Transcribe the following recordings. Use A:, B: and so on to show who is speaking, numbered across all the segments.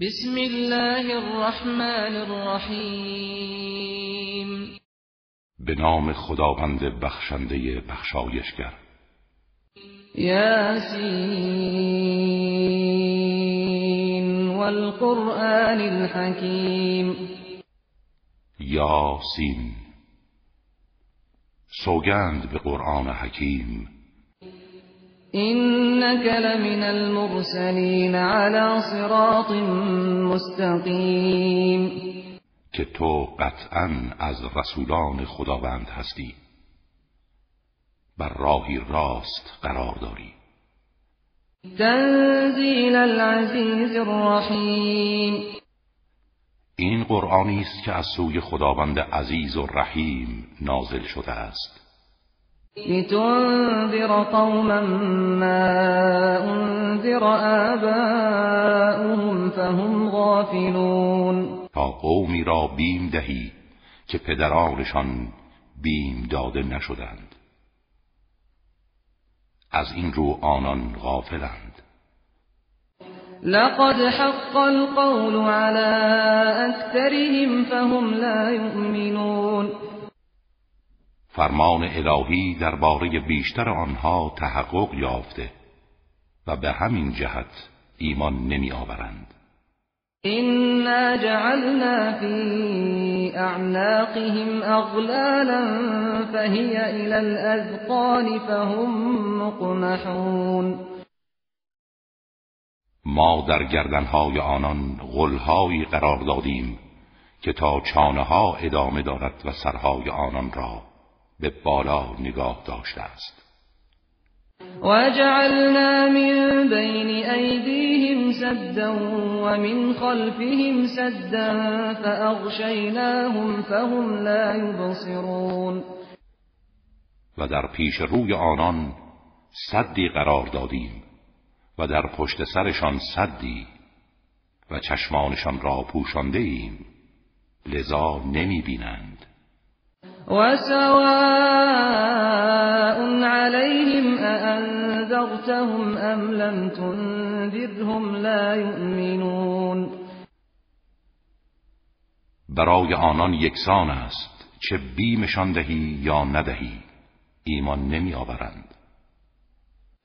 A: بسم الله الرحمن الرحیم
B: به نام خداوند بخشنده بخشایشگر
A: یاسین والقرآن الحکیم
B: یاسین سوگند به قرآن حکیم
A: إنك لمن المرسلین على صراط مستقیم
B: که تو قطعا از رسولان خداوند هستی بر راهی راست قرار داری
A: تنزیل العزیز الرحیم
B: این قرآنی است که از سوی خداوند عزیز و رحیم نازل شده است
A: لتنذر قوما ما انذر
B: آباؤهم غافلون تا قومی را بیم دهی که پدرانشان بیم داده نشدند از این رو آنان غافلند
A: لقد حق القول على اكثرهم فهم لا يؤمنون
B: فرمان الهی درباره بیشتر آنها تحقق یافته و به همین جهت ایمان نمی آورند
A: اینا جعلنا فی اعناقهم اغلالا فهی الى الازقان فهم مقمحون
B: ما در گردنهای آنان غلهایی قرار دادیم که تا چانه ها ادامه دارد و سرهای آنان را به بالا نگاه داشته است
A: وجعلنا من بین ایدیهم سدا ومن خلفهم سدا فاغشیناهم فهم لا یبصرون
B: و در پیش روی آنان صدی قرار دادیم و در پشت سرشان صدی و چشمانشان را پوشانده ایم لذا نمی بینند
A: وسواء عليهم أأنذرتهم أم لم تنذرهم لا يؤمنون برای
B: آنان یکسان است چه بیمشان دهی یا ندهی ایمان نمی آورند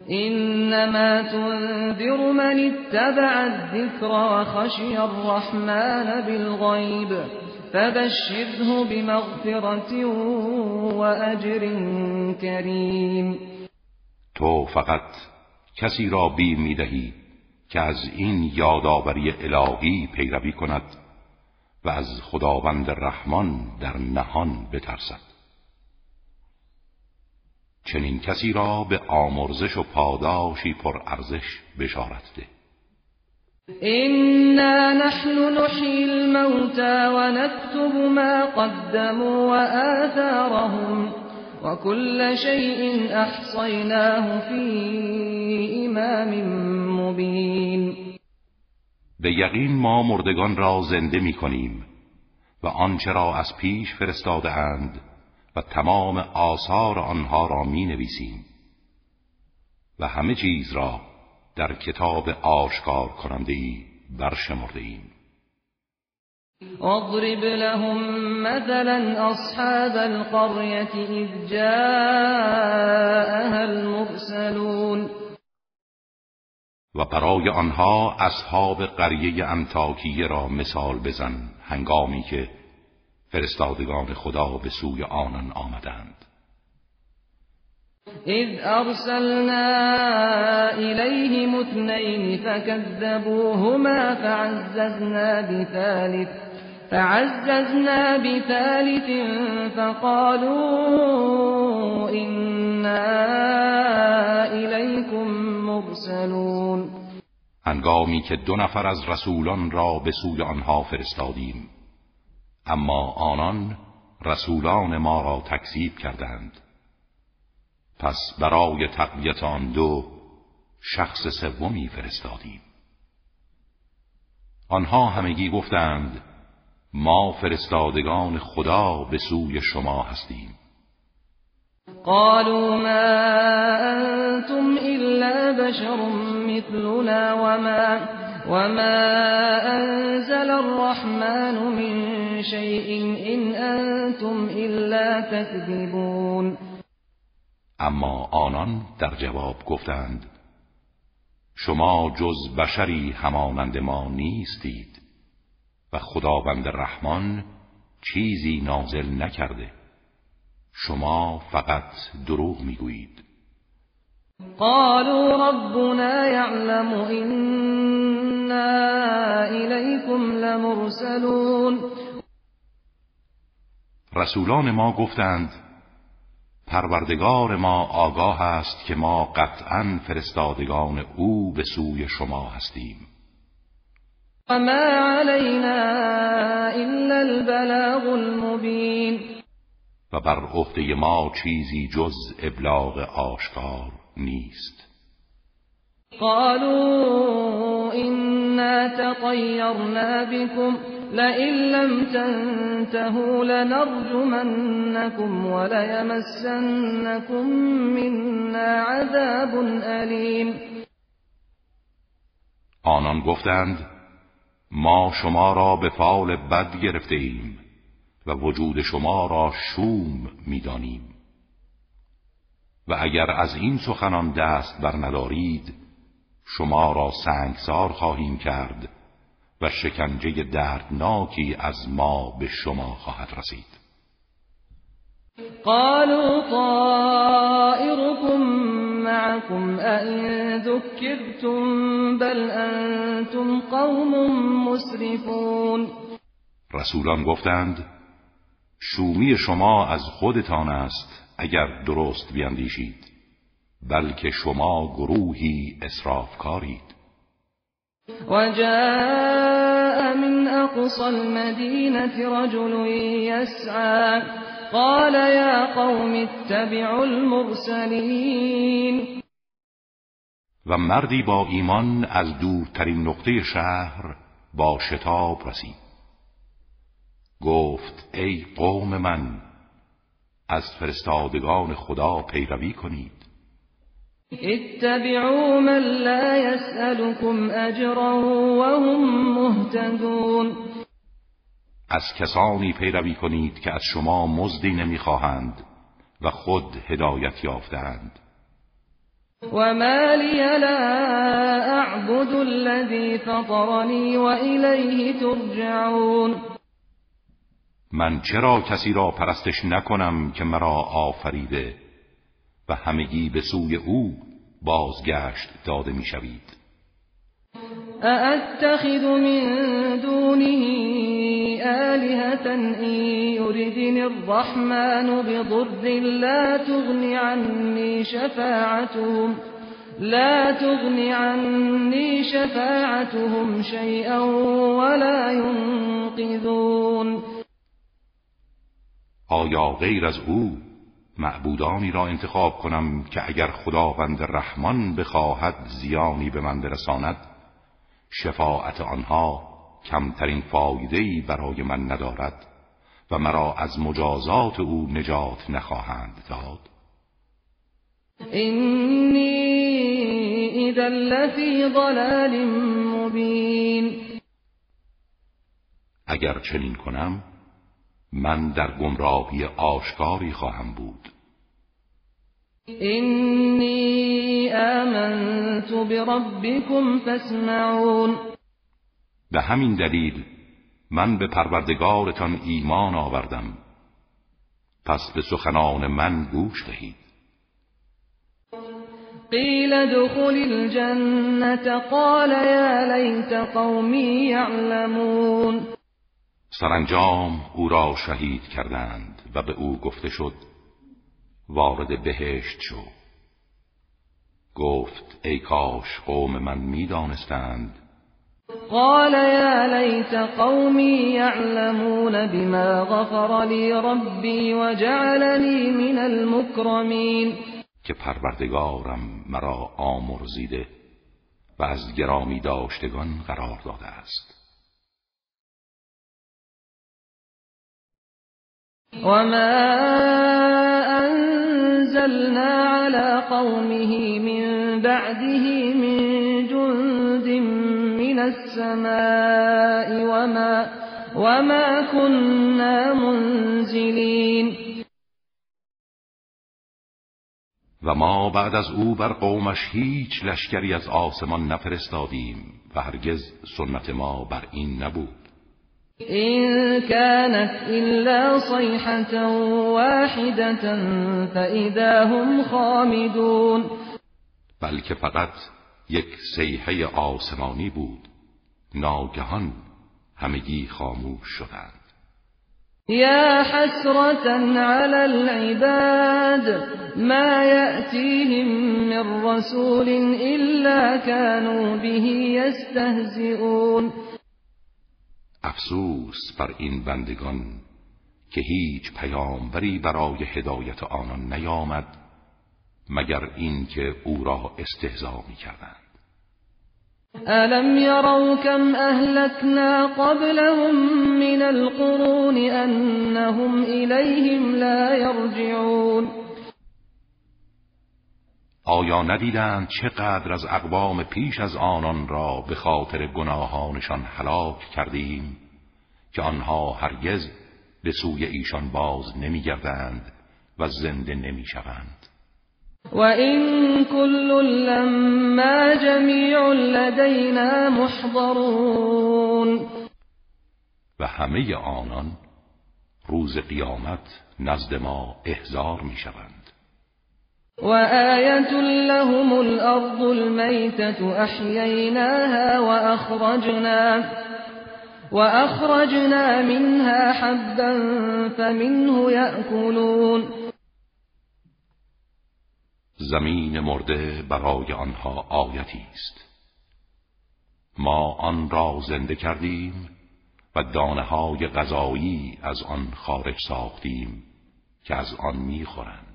A: انما تنذر من اتبع الذکر و خشی الرحمن بالغیب فبشره بمغفرت و اجر
B: کریم تو فقط کسی را بیم میدهی که از این یادآوری الهی پیروی کند و از خداوند رحمان در نهان بترسد چنین کسی را به آمرزش و پاداشی پر ارزش بشارت ده
A: إنا نحن نحيي الموتى ونكتب ما قدموا وآثارهم وكل شيء احصيناه في امام مبین
B: به یقین ما مردگان را زنده می کنیم و آنچه را از پیش فرستاده اند و تمام آثار آنها را می نویسیم و همه چیز را در کتاب آشکار کننده ای برشمرده ایم
A: اضرب لهم مثلا اصحاب القریت اذ جاءها المرسلون
B: و برای آنها اصحاب قریه انتاکیه را مثال بزن هنگامی که فرستادگان خدا به سوی آنان آمدند
A: إذ أرسلنا إليهم اثنین فكذبوهما فعززنا بثالث فعززنا بثالث فقالوا إنا إليكم مرسلون
B: انگامی که دو نفر از رسولان را به سوی آنها فرستادیم اما آنان رسولان ما را تکذیب کردند پس برای تقویت آن دو شخص سومی فرستادیم آنها همگی گفتند ما فرستادگان خدا به سوی شما هستیم
A: قالوا ما انتم الا بشر مثلنا وما وما انزل الرحمن من شيء ان انتم الا تكذبون
B: اما آنان در جواب گفتند شما جز بشری همانند ما نیستید و خداوند رحمان چیزی نازل نکرده شما فقط دروغ میگویید قالوا ربنا يعلم لمرسلون رسولان ما گفتند پروردگار ما آگاه است که ما قطعا فرستادگان او به سوی شما هستیم
A: و ما علینا الا البلاغ المبین
B: و بر عهده ما چیزی جز ابلاغ آشکار نیست
A: قالوا انا تطیرنا بكم لئن لم تنتهوا لنرجمنكم وليمسنكم منا عذاب أليم آنان
B: گفتند ما شما را به فال بد گرفته ایم و وجود شما را شوم میدانیم و اگر از این سخنان دست بر ندارید شما را سنگسار خواهیم کرد و شکنجه دردناکی از ما به شما خواهد رسید قالوا
A: طائركم معكم ان ذكرتم بل قوم مسرفون
B: رسولان گفتند شومی شما از خودتان است اگر درست بیاندیشید بلکه شما گروهی اسرافکارید
A: وجاء من اقصى المدينة رجل يسعى قال يا قوم اتبعوا المرسلين
B: و مردی با ایمان از دورترین نقطه شهر با شتاب رسید گفت ای قوم من از فرستادگان خدا پیروی کنید
A: اتبعوا من لا يسألكم اجرا وهم مهتدون
B: از کسانی پیروی کنید که از شما مزدی نمیخواهند و خود هدایت یافتند
A: وما لی لا اعبد الذي فطرني واليه ترجعون
B: من چرا کسی را پرستش نکنم که مرا آفریده و همگی به سوی او بازگشت داده میشوید
A: أأتخذ من دونه آلهة ان یردن الرحمن بضر لا تغن عني شفاعتهم لا تغني عني شفاعتهم شيئا ولا ينقذون
B: آیا غیر از او معبودانی را انتخاب کنم که اگر خداوند رحمان بخواهد زیانی به من برساند شفاعت آنها کمترین فایدهی برای من ندارد و مرا از مجازات او نجات نخواهند داد
A: اینی ضلال مبین
B: اگر چنین کنم من در گمراهی آشکاری خواهم بود
A: اینی آمنت بربکم فاسمعون
B: به همین دلیل من به پروردگارتان ایمان آوردم پس به سخنان من گوش دهید
A: قیل دخل الجنة قال یا لیت قومی یعلمون
B: سرانجام او را شهید کردند و به او گفته شد وارد بهشت شو گفت ای کاش قوم من میدانستند
A: قال يا ليت قومي يعلمون بما غفر لي ربي وجعلني من المكرمين
B: که پروردگارم مرا آمرزیده و از گرامی داشتگان قرار داده است
A: ما انزلنا على قومه من بعده من جند من السماء وما وما كنا منزلين
B: و ما بعد از او بر قومش هیچ لشکری از آسمان نفرستادیم و هرگز سنت ما بر این نبود
A: إن كانت إلا صيحة واحدة فإذا هم خامدون
B: بلکه فقط یک سیحه آسمانی بود ناگهان همگی خاموش شدند
A: يا حسرة على العباد ما يأتيهم من رسول إلا كانوا به يستهزئون
B: افسوس بر این بندگان که هیچ پیامبری برای هدایت آنان نیامد مگر اینکه او را استهزا میکردند
A: الم یرو كم اهلكنا قبلهم من القرون انهم الیهم لا یرجعون.
B: آیا ندیدند چقدر از اقوام پیش از آنان را به خاطر گناهانشان هلاک کردیم که آنها هرگز به سوی ایشان باز نمیگردند و زنده نمیشوند
A: و این کل لما جمیع لدینا محضرون
B: و همه آنان روز قیامت نزد ما احضار شوند
A: آیت لهم الأرض الميتة احییناها وأخرجنا اخرجنا منها حبا فمنه يأكلون
B: زمین مرده برای آنها آیتی است ما آن را زنده کردیم و دانه های غذایی از آن خارج ساختیم که از آن میخورند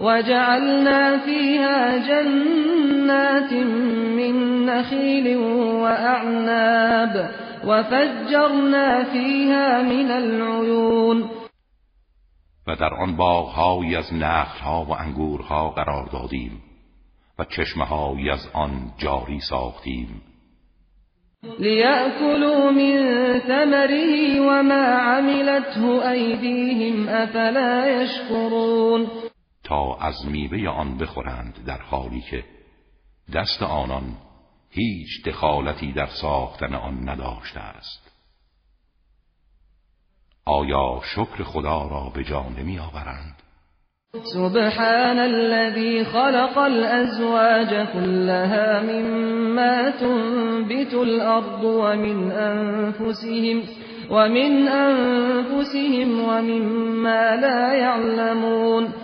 A: وجعلنا فيها جنات من نخيل وأعناب وفجرنا فيها من العيون
B: و در آن باغهایی از نخلها و انگورها قرار دادیم و چشمههایی از آن جاری
A: ساختیم لیأکلوا من ثمره وما عملته ایدیهم افلا یشکرون
B: تا از میوه آن بخورند در حالی که دست آنان هیچ دخالتی در ساختن آن نداشته است آیا شکر خدا را به جا نمی آورند
A: سبحان الذي خلق الأزواج كلها مما تنبت الأرض ومن أنفسهم ومن أنفسهم ومما لا يعلمون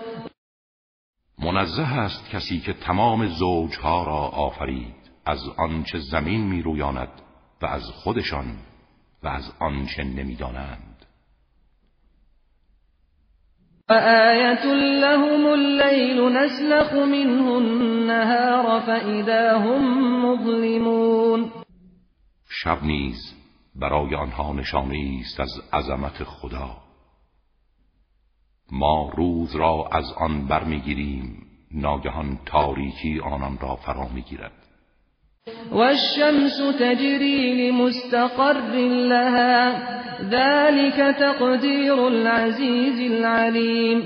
B: منزه است کسی که تمام زوجها را آفرید از آنچه زمین می رویاند و از خودشان و از آنچه و دانند لهم نسلخ منه النهار هم مظلمون شب نیز برای آنها نشانی است از عظمت خدا ما روز را از آن برمیگیریم ناگهان تاریکی آنان را فرا میگیرد
A: و الشمس تجری لمستقر لها ذلك تقدیر العزیز العلیم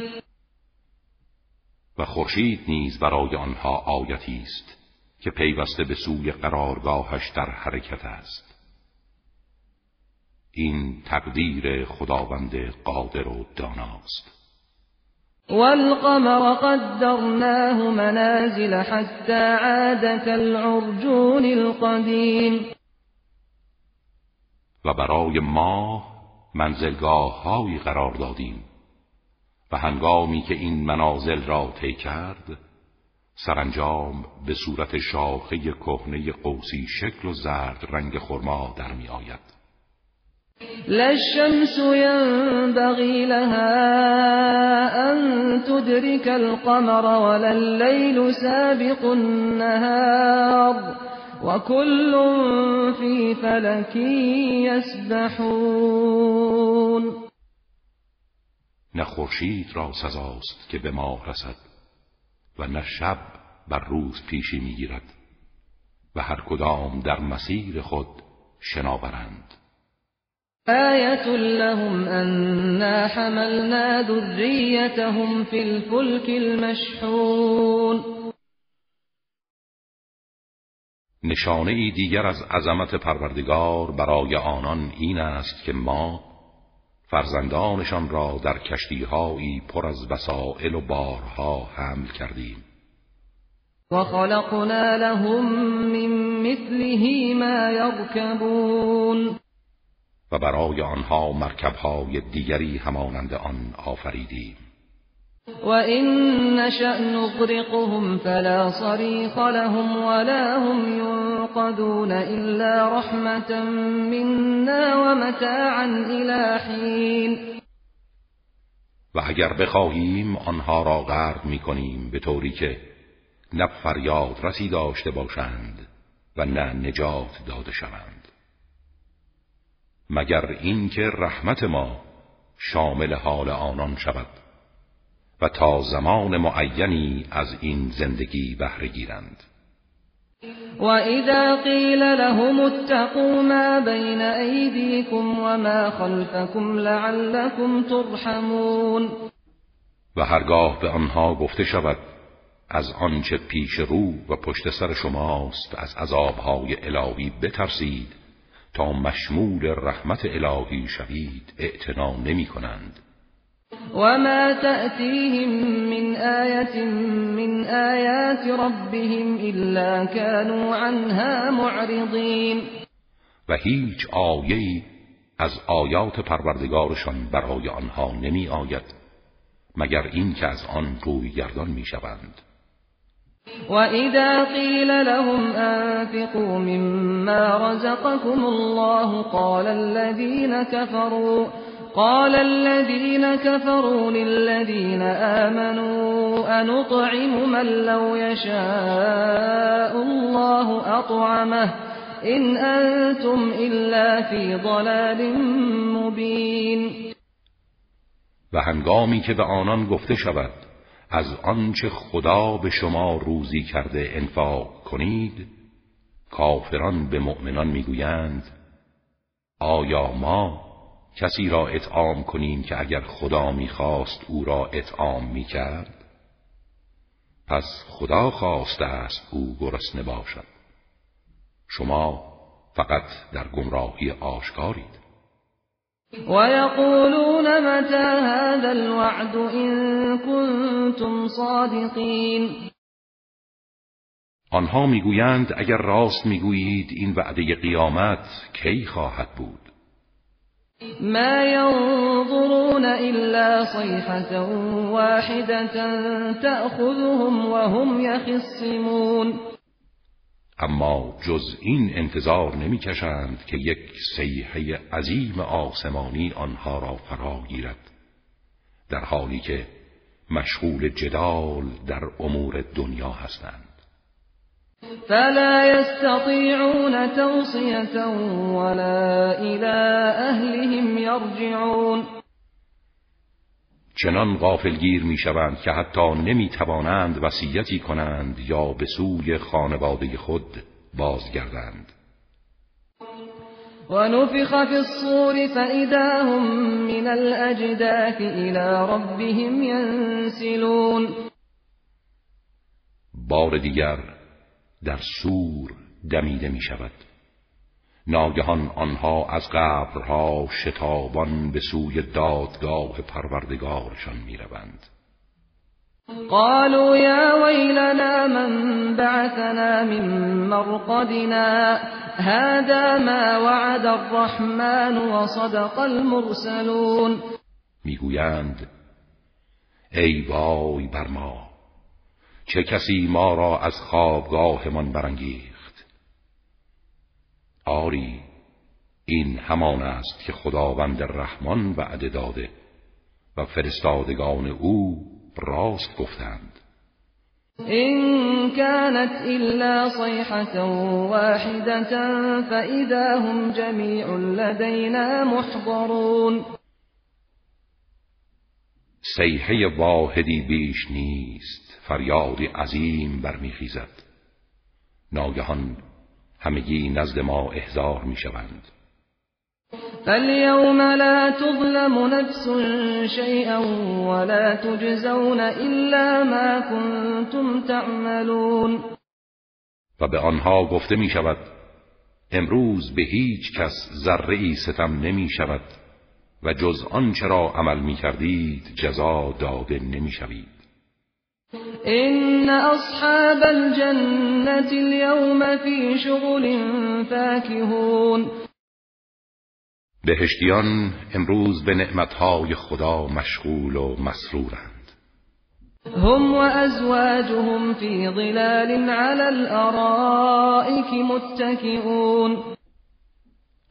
A: و
B: خورشید نیز برای آنها آیتی است که پیوسته به سوی قرارگاهش در حرکت است این تقدیر خداوند قادر و داناست
A: والقمر قدرناه منازل حتى عاد العرجون القديم
B: و برای ما منزلگاه قرار دادیم و هنگامی که این منازل را طی کرد سرانجام به صورت شاخه کهنه قوسی شکل و زرد رنگ خرما در می آید.
A: لا الشمس ينبغي لها أن تدرك القمر ولا الليل سابق النهار وكل في فلك يسبحون
B: نه خورشید را سزاست که به ما رسد و نه شب بر روز پیشی میگیرد و هر کدام در مسیر خود شناورند
A: آیت لهم انا حملنا ذريتهم في الفلک المشحون
B: نشانه ای دیگر از عظمت پروردگار برای آنان این است که ما فرزندانشان را در کشتیهایی پر از وسایل و بارها حمل کردیم
A: و خلقنا لهم من مثله ما یرکبون
B: و برای آنها مرکبهای دیگری همانند آن آفریدیم
A: و این نشأ نغرقهم فلا صریخ لهم ولا هم ينقذون الا رحمتا منا و متاعا الى حین
B: و اگر بخواهیم آنها را غرق می کنیم به طوری که نه فریاد رسی داشته باشند و نه نجات داده شوند مگر اینکه رحمت ما شامل حال آنان شود و تا زمان معینی از این زندگی بهره گیرند
A: قیل لهم لهم ما ما بين و وما خلفكم لعلكم ترحمون
B: و هرگاه به آنها گفته شود از آنچه پیش رو و پشت سر شماست از عذابهای الهی بترسید تا مشمول رحمت الهی شوید اعتنا نمی کنند
A: و ما تأتیهم من آیت من آیات ربهم الا كانوا عنها معرضین
B: و هیچ آیه از آیات پروردگارشان برای آنها نمی آید مگر این که از آن روی گردان می شوند
A: وَإِذَا قِيلَ لَهُمْ أَنفِقُوا مِمَّا رَزَقَكُمُ اللَّهُ قَالَ الَّذِينَ كَفَرُوا قَالَ الَّذِينَ كَفَرُوا لِلَّذِينَ آمَنُوا أَنُطْعِمُ مَن لَّوْ يَشَاءُ اللَّهُ أَطْعَمَهُ إِنْ أَنتُمْ إِلَّا فِي ضَلَالٍ مُبِينٍ
B: و هنگامی که به آنان گفته شود از آنچه خدا به شما روزی کرده انفاق کنید کافران به مؤمنان میگویند آیا ما کسی را اطعام کنیم که اگر خدا میخواست او را اطعام میکرد پس خدا خواسته است او گرسنه باشد شما فقط در گمراهی آشکارید
A: ويقولون متى هذا الوعد إن كنتم صادقين
B: آنها میگویند اگر راست میگویید این وعده قیامت کی خواهد بود
A: ما ينظرون إلا صَيْحَةً واحدة تأخذهم وهم يخصمون
B: اما جز این انتظار نمیکشند که یک سیحه عظیم آسمانی آنها را فرا گیرد در حالی که مشغول جدال در امور دنیا هستند
A: فلا يستطيعون ولا الى اهلهم يرجعون
B: چنان غافلگیر میشوند که حتی نمیتوانند وسیعتی کنند یا به سوی خانواده خود بازگردند
A: نفخ فی الصور فإذا هم من الاجداف ربهم
B: بار دیگر در سور دمیده می شود ناگهان آنها از قبرها شتابان به سوی دادگاه پروردگارشان میروند
A: قالوا يا ويلنا من بعثنا من مرقدنا هذا ما وعد الرحمن وصدق المرسلون
B: میگویند ای وای بر ما چه کسی ما را از خوابگاهمان برانگیخت آری این همان است که خداوند رحمان وعده داده و فرستادگان او راست گفتند
A: این كانت الا صيحة واحدة فاذا هم جميع لدينا محضرون
B: صیحه واحدی بیش نیست فریاد عظیم برمیخیزد ناگهان همگی نزد ما احضار می شوند
A: فالیوم لا تظلم نفس شیئا ولا تجزون الا ما كنتم تعملون
B: و به آنها گفته می شود امروز به هیچ کس ذره ستم نمی شود و جز آنچه را عمل می کردید جزا داده نمی شوید
A: ان اصحاب الجنه اليوم في شغل فاكهون
B: بهشتیان امروز به نعمتهای خدا مشغول و مسرورند
A: هم و ازواجهم فی ظلال على الارائک متکئون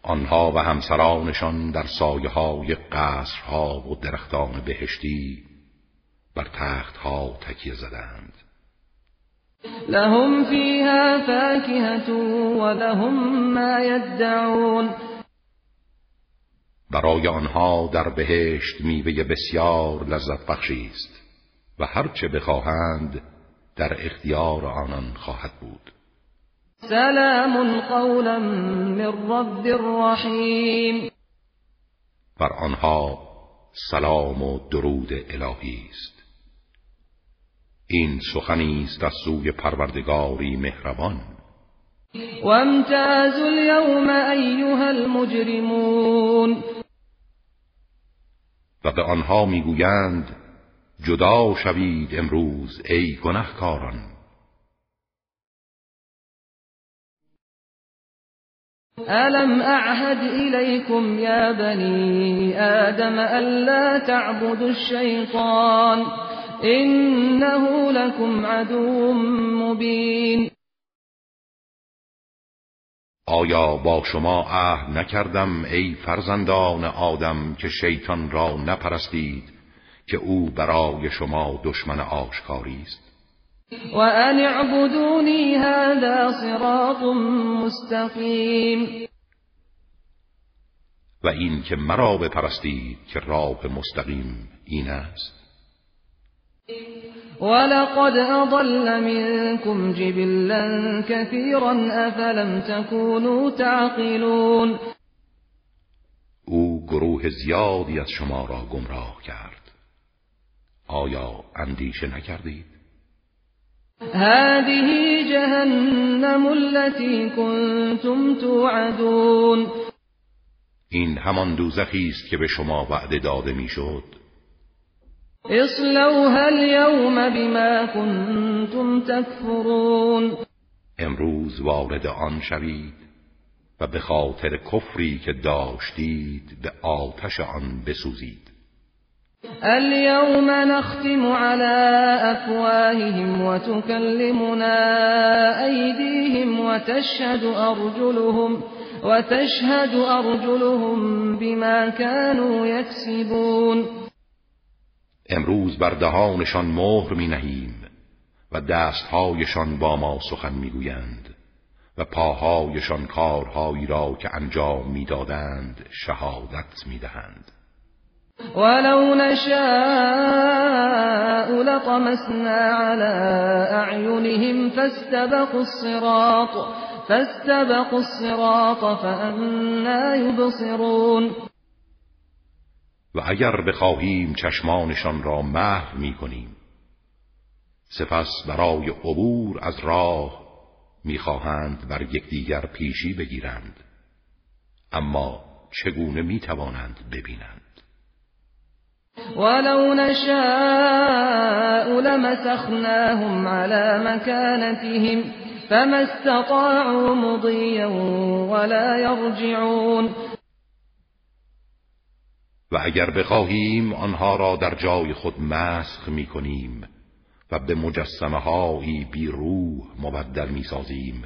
B: آنها و همسرانشان در سایه های قصرها و درختان بهشتی بر تخت ها تکیه زدند
A: لهم فیها فاکهت و لهم ما یدعون
B: برای آنها در بهشت میوه بسیار لذت بخشی است و هرچه بخواهند در اختیار آنان خواهد بود
A: سلام قولا من رب الرحیم
B: بر آنها سلام و درود الهی است این سخنی است از سوی پروردگاری مهربان
A: و امتاز اليوم ایها المجرمون
B: و به آنها میگویند جدا شوید امروز ای گناهکاران
A: ألم اعهد إليكم يا بني آدم ألا تعبدوا الشيطان انه لکم عدو مبین آیا
B: با شما عهد نکردم ای فرزندان آدم که شیطان را نپرستید که او برای شما دشمن آشکاری است و
A: ان اعبدونی هذا صراط مستقیم
B: و این که مرا بپرستید که راه مستقیم این است
A: ولقد أضل منكم جبلا كثيرا أفلم تكونوا تعقلون
B: او گروه زیادی از شما را گمراه کرد آیا اندیشه نکردید؟
A: هذه جهنم التي كنتم توعدون
B: این همان دوزخی است که به شما وعده داده میشد
A: اصلوها اليوم بما كنتم تكفرون
B: امروز وارد آن شوید و به خاطر کفری که داشتید به آتش آن بسوزید
A: اليوم نختم على أفواههم وتكلمنا أيديهم وتشهد أرجلهم وتشهد ارجلهم بما كانوا يكسبون
B: امروز بر دهانشان مهر می نهیم و دستهایشان با ما سخن می گویند و پاهایشان کارهایی را که انجام میدادند شهادت میدهند
A: ولو نشاء لطمسنا على اعینهم فاستبقوا
B: الصراط
A: فاستبقوا الصراط فأنا يبصرون
B: و اگر بخواهیم چشمانشان را محو می کنیم سپس برای عبور از راه میخواهند بر یکدیگر پیشی بگیرند اما چگونه می توانند ببینند
A: ولو نشاء لمسخناهم على مكانتهم فما استطاعوا مضيا ولا يرجعون
B: و اگر بخواهیم آنها را در جای خود مسخ می کنیم و به مجسمه هایی بی روح مبدل می سازیم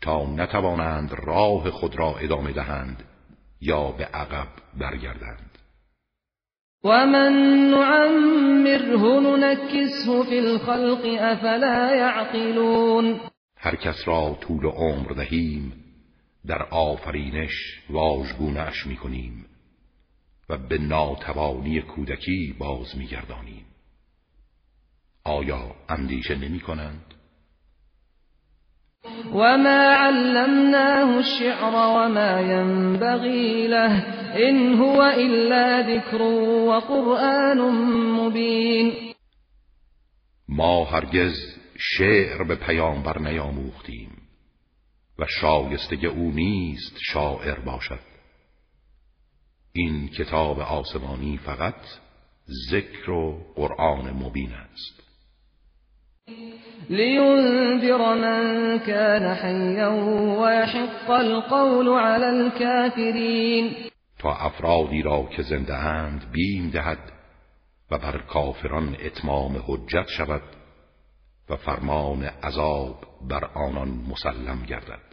B: تا نتوانند راه خود را ادامه دهند یا به عقب برگردند
A: و من نعمره ننکسه فی الخلق افلا یعقلون
B: هر کس را طول عمر دهیم در آفرینش واژگونش می کنیم و به ناتوانی کودکی باز میگردانیم آیا اندیشه نمی کنند؟
A: ما علمناه الشعر ما ینبغی له این هو الا ذکر و قرآن مبین
B: ما هرگز شعر به پیامبر نیاموختیم و شایسته او نیست شاعر باشد این کتاب آسمانی فقط ذکر و قرآن مبین است
A: لينذر من كان حيا ويحق القول على الكافرين
B: تا افرادی را که زنده اند بیم دهد و بر کافران اتمام حجت شود و فرمان عذاب بر آنان مسلم گردد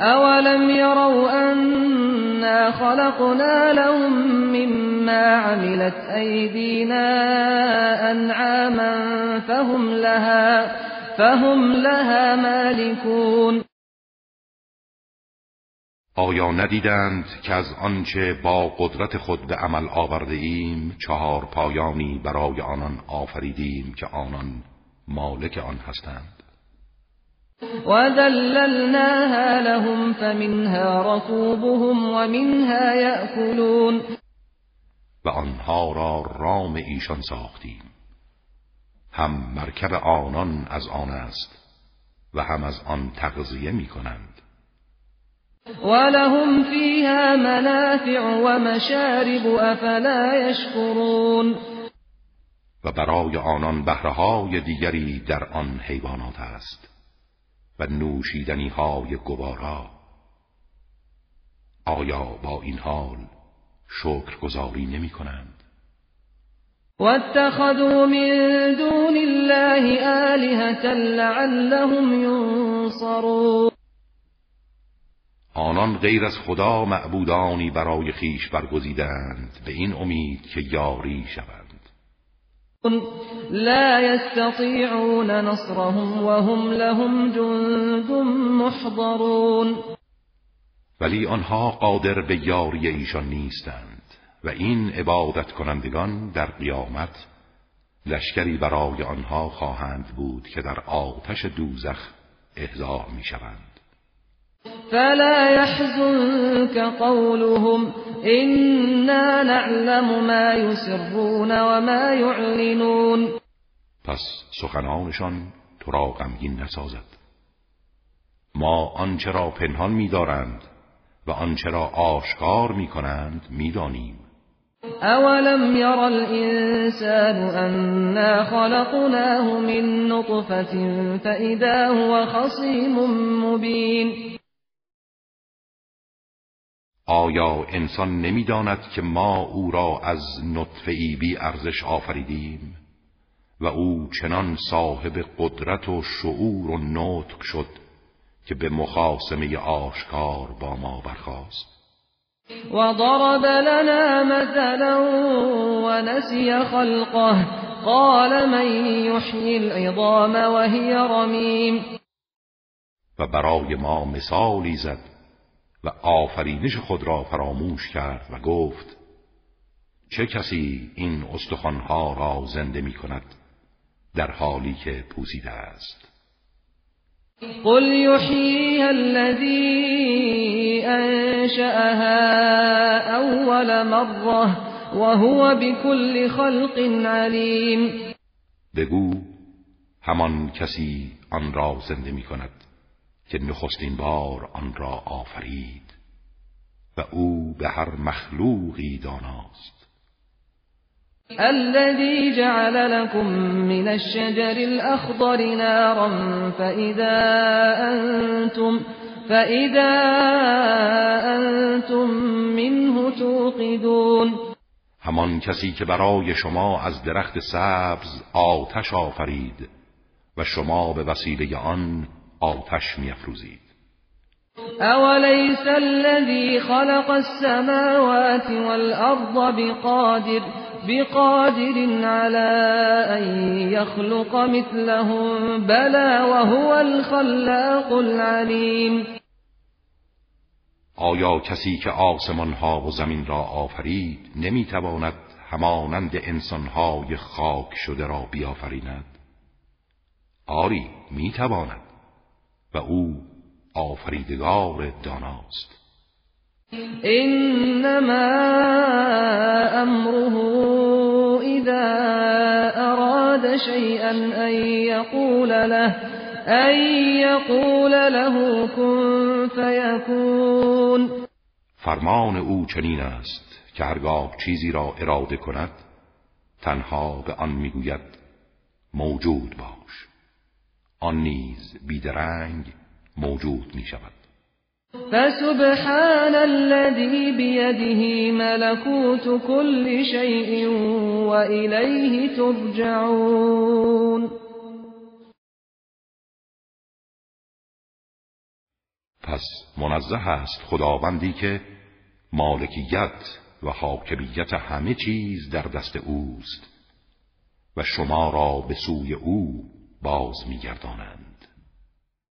A: اولم یرو انا خلقنا لهم مما عملت ایدینا انعاما فهم لها فهم لها مالكون
B: آیا ندیدند که از آنچه با قدرت خود به عمل آورده ایم چهار پایانی برای آنان آفریدیم که آنان مالک آن هستند
A: وذللناها لهم فمنها ركوبهم ومنها یأکلون
B: و آنها را رام ایشان ساختیم هم مرکب آنان از آن است و هم از آن تغذیه می کنند
A: ولهم فیها منافع ومشارب افلا يشكرون
B: و برای آنان بهرهای دیگری در آن حیوانات است و نوشیدنی های گوارا آیا با این حال شکر گذاری نمی کنند
A: اتخذوا من دون الله آلهة لعلهم ينصرون آنان
B: غیر از خدا معبودانی برای خیش برگزیدند به این امید که یاری شوند
A: لا يستطيعون نصرهم وهم لهم جند محضرون
B: ولی آنها قادر به یاری ایشان نیستند و این عبادت کنندگان در قیامت لشکری برای آنها خواهند بود که در آتش دوزخ احضار می شوند.
A: فلا يحزنك قولهم إنا نعلم ما يسرون وما يعلنون
B: پس سخنانشان تو را غمگین نسازد ما آنچه را پنهان می‌دارند و آنچه را آشکار می‌کنند می‌دانیم
A: اولم ير الانسان أنا خلقناه من نطفه فاذا هو خصيم مبين
B: آیا انسان نمیداند که ما او را از نطفه ای بی ارزش آفریدیم و او چنان صاحب قدرت و شعور و نطق شد که به مخاسمه آشکار با ما برخاست
A: ضرب لنا مثلا نسی خلقه قال من یحیی العظام وهي رمیم
B: و برای ما مثالی زد و آفرینش خود را فراموش کرد و گفت چه کسی این استخوانها را زنده می کند در حالی که پوزیده است
A: قل یحییها الذی انشأها اول مره و بكل خلق علیم
B: بگو همان کسی آن را زنده می کند که نخستین بار آن را آفرید و او به هر مخلوقی داناست
A: الذي جعل لكم من الشجر الأخضر نارا فإذا أنتم فإذا أنتم منه توقدون
B: همان کسی که برای شما از درخت سبز آتش آفرید و شما به وسیله آن آتش میافروزید
A: اولیس الذی خلق السماوات والارض بقادر بقادر على ان يخلق مثلهم بلا وهو الخلاق العلیم
B: آیا کسی که آسمان ها و زمین را آفرید نمیتواند همانند های خاک شده را بیافریند آری میتواند و او آفریدگار داناست
A: انما امره اذا اراد شيئا ان يقول له ان يقول له كن
B: فيكون فرمان او چنین است که هرگاه چیزی را اراده کند تنها به آن میگوید موجود باش آن نیز بیدرنگ موجود می شود
A: فسبحان الذي بيده ملكوت كل شيء وإليه ترجعون
B: پس منزه است خداوندی که مالکیت و حاکمیت همه چیز در دست اوست و شما را به سوی او باز میگردانند